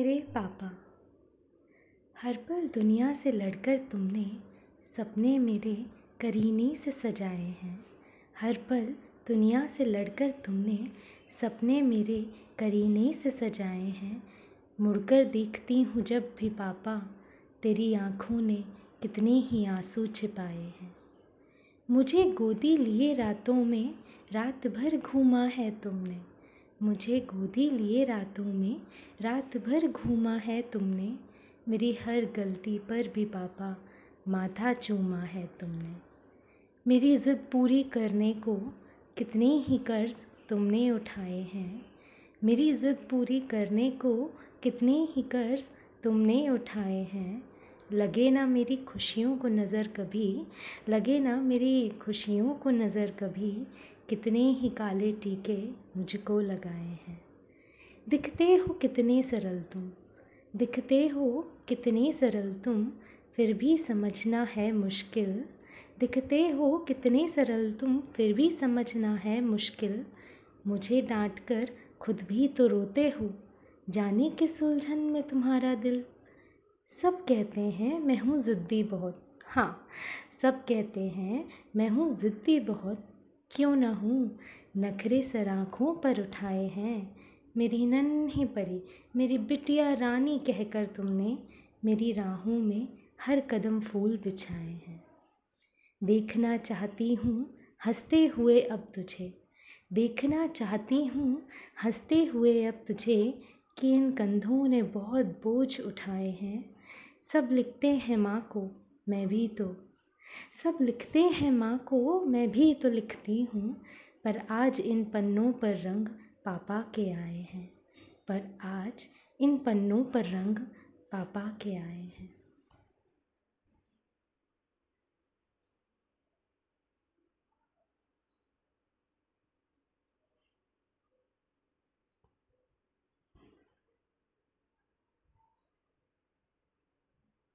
मेरे पापा, हर पल दुनिया से लड़कर तुमने सपने मेरे करीने से सजाए हैं। हर पल दुनिया से लड़कर तुमने सपने मेरे करीने से सजाए हैं। मुड़कर देखती हूँ जब भी पापा तेरी आँखों ने कितने ही आँसू छिपाए हैं। मुझे गोदी लिए रातों में रात भर घूमा है तुमने। मुझे गोदी लिए रातों में, रात भर घूमा है तुमने, मेरी हर गलती पर भी पापा, माथा चूमा है तुमने। मेरी ज़िद पूरी करने को कितने ही कर्ज तुमने उठाए हैं, मेरी ज़िद पूरी करने को कितने ही कर्ज तुमने उठाए हैं लगे ना मेरी खुशियों को नज़र कभी, लगे ना मेरी खुशियों को नज़र कभी, कितने ही काले टीके मुझको लगाए हैं। दिखते हो कितने सरल तुम, दिखते हो कितने सरल तुम, फिर भी समझना है मुश्किल। दिखते हो कितने सरल तुम, फिर भी समझना है मुश्किल। मुझे डांट कर खुद भी तो रोते हो, जाने किस उलझन में तुम्हारा दिल? सब कहते हैं, मैं हूँ ज़िद्दी बहुत। हाँ सब कहते हैं, मैं हूँ ज़िद्दी बहुत। क्यों न हूँ? नखरे सर आँखों पर उठाए हैं। मेरी नन्ही परी, मेरी बिटिया रानी कहकर तुमने मेरी राहों में हर कदम फूल बिछाए हैं। देखना चाहती हूँ, हँसते हुए अब तुझे। देखना चाहती हूँ, हँसते हुए अब तुझे कि इन कंधों ने बहुत बोझ उठाए हैं। सब लिखते हैं माँ को, मैं भी तो। सब लिखते हैं माँ को, मैं भी तो लिखती हूँ, पर आज इन पन्नों पर रंग पापा के आए हैं। पर आज इन पन्नों पर रंग पापा के आए हैं।